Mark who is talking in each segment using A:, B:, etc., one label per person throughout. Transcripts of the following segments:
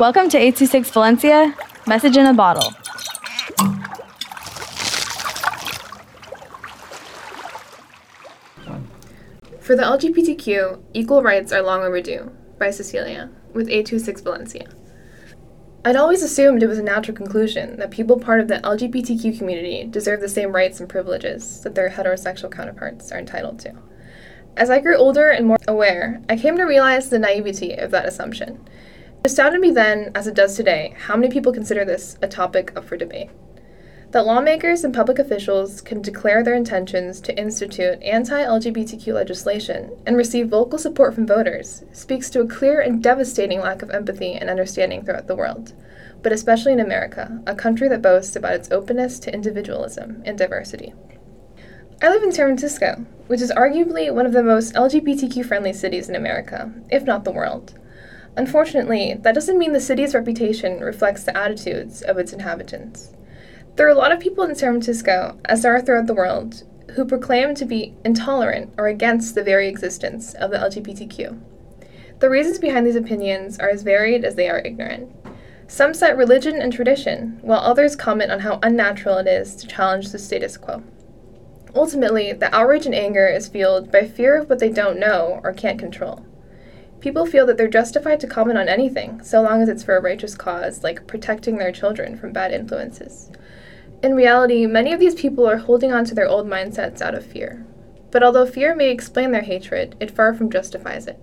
A: Welcome to 826 Valencia, message in a bottle.
B: For the LGBTQ, equal rights are long overdue, by Cecilia, with 826 Valencia. I'd always assumed it was a natural conclusion that people part of the LGBTQ community deserve the same rights and privileges that their heterosexual counterparts are entitled to. As I grew older and more aware, I came to realize the naivety of that assumption. It astounded me then, as it does today, how many people consider this a topic up for debate that lawmakers and public officials can declare their intentions to institute anti LGBTQ legislation and receive vocal support from voters speaks to a clear and devastating lack of empathy and understanding throughout the world, but especially in America, a country that boasts about its openness to individualism and diversity. I live in San Francisco, which is arguably one of the most LGBTQ friendly cities in America, if not the world. Unfortunately, that doesn't mean the city's reputation reflects the attitudes of its inhabitants. There are a lot of people in San Francisco, as there are throughout the world, who proclaim to be intolerant or against the very existence of the LGBTQ. The reasons behind these opinions are as varied as they are ignorant. Some cite religion and tradition, while others comment on how unnatural it is to challenge the status quo. Ultimately, the outrage and anger is fueled by fear of what they don't know or can't control. People feel that they're justified to comment on anything, so long as it's for a righteous cause, like protecting their children from bad influences. In reality, many of these people are holding on to their old mindsets out of fear. But although fear may explain their hatred, it far from justifies it.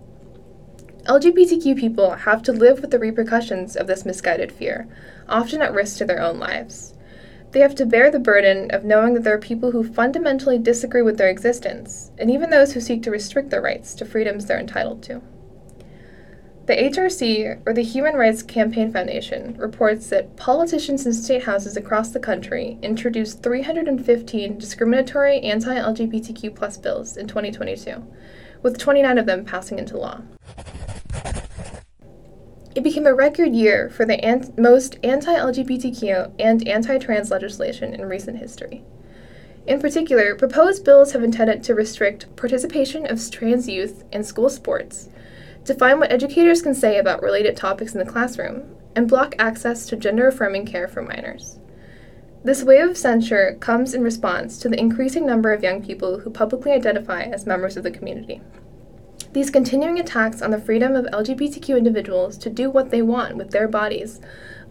B: LGBTQ people have to live with the repercussions of this misguided fear, often at risk to their own lives. They have to bear the burden of knowing that there are people who fundamentally disagree with their existence, and even those who seek to restrict their rights to freedoms they're entitled to. The HRC, or the Human Rights Campaign Foundation, reports that politicians in state houses across the country introduced 315 discriminatory anti LGBTQ bills in 2022, with 29 of them passing into law. It became a record year for the an- most anti LGBTQ and anti trans legislation in recent history. In particular, proposed bills have intended to restrict participation of trans youth in school sports define what educators can say about related topics in the classroom, and block access to gender affirming care for minors. This wave of censure comes in response to the increasing number of young people who publicly identify as members of the community. These continuing attacks on the freedom of LGBTQ individuals to do what they want with their bodies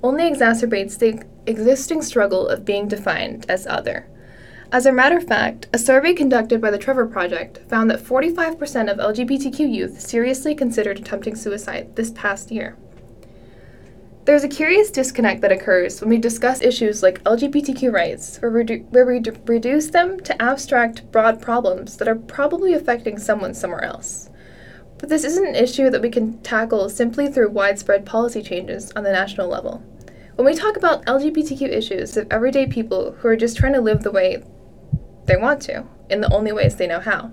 B: only exacerbates the existing struggle of being defined as other. As a matter of fact, a survey conducted by the Trevor Project found that 45% of LGBTQ youth seriously considered attempting suicide this past year. There's a curious disconnect that occurs when we discuss issues like LGBTQ rights, where, where we reduce them to abstract, broad problems that are probably affecting someone somewhere else. But this isn't an issue that we can tackle simply through widespread policy changes on the national level. When we talk about LGBTQ issues of everyday people who are just trying to live the way they want to, in the only ways they know how.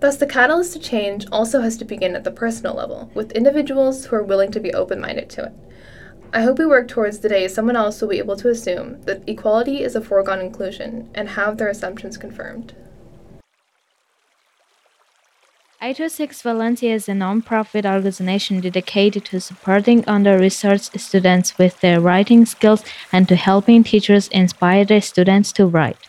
B: Thus, the catalyst to change also has to begin at the personal level, with individuals who are willing to be open minded to it. I hope we work towards the day someone else will be able to assume that equality is a foregone conclusion and have their assumptions confirmed.
C: 826 Valencia is a non-profit organization dedicated to supporting under-researched students with their writing skills and to helping teachers inspire their students to write.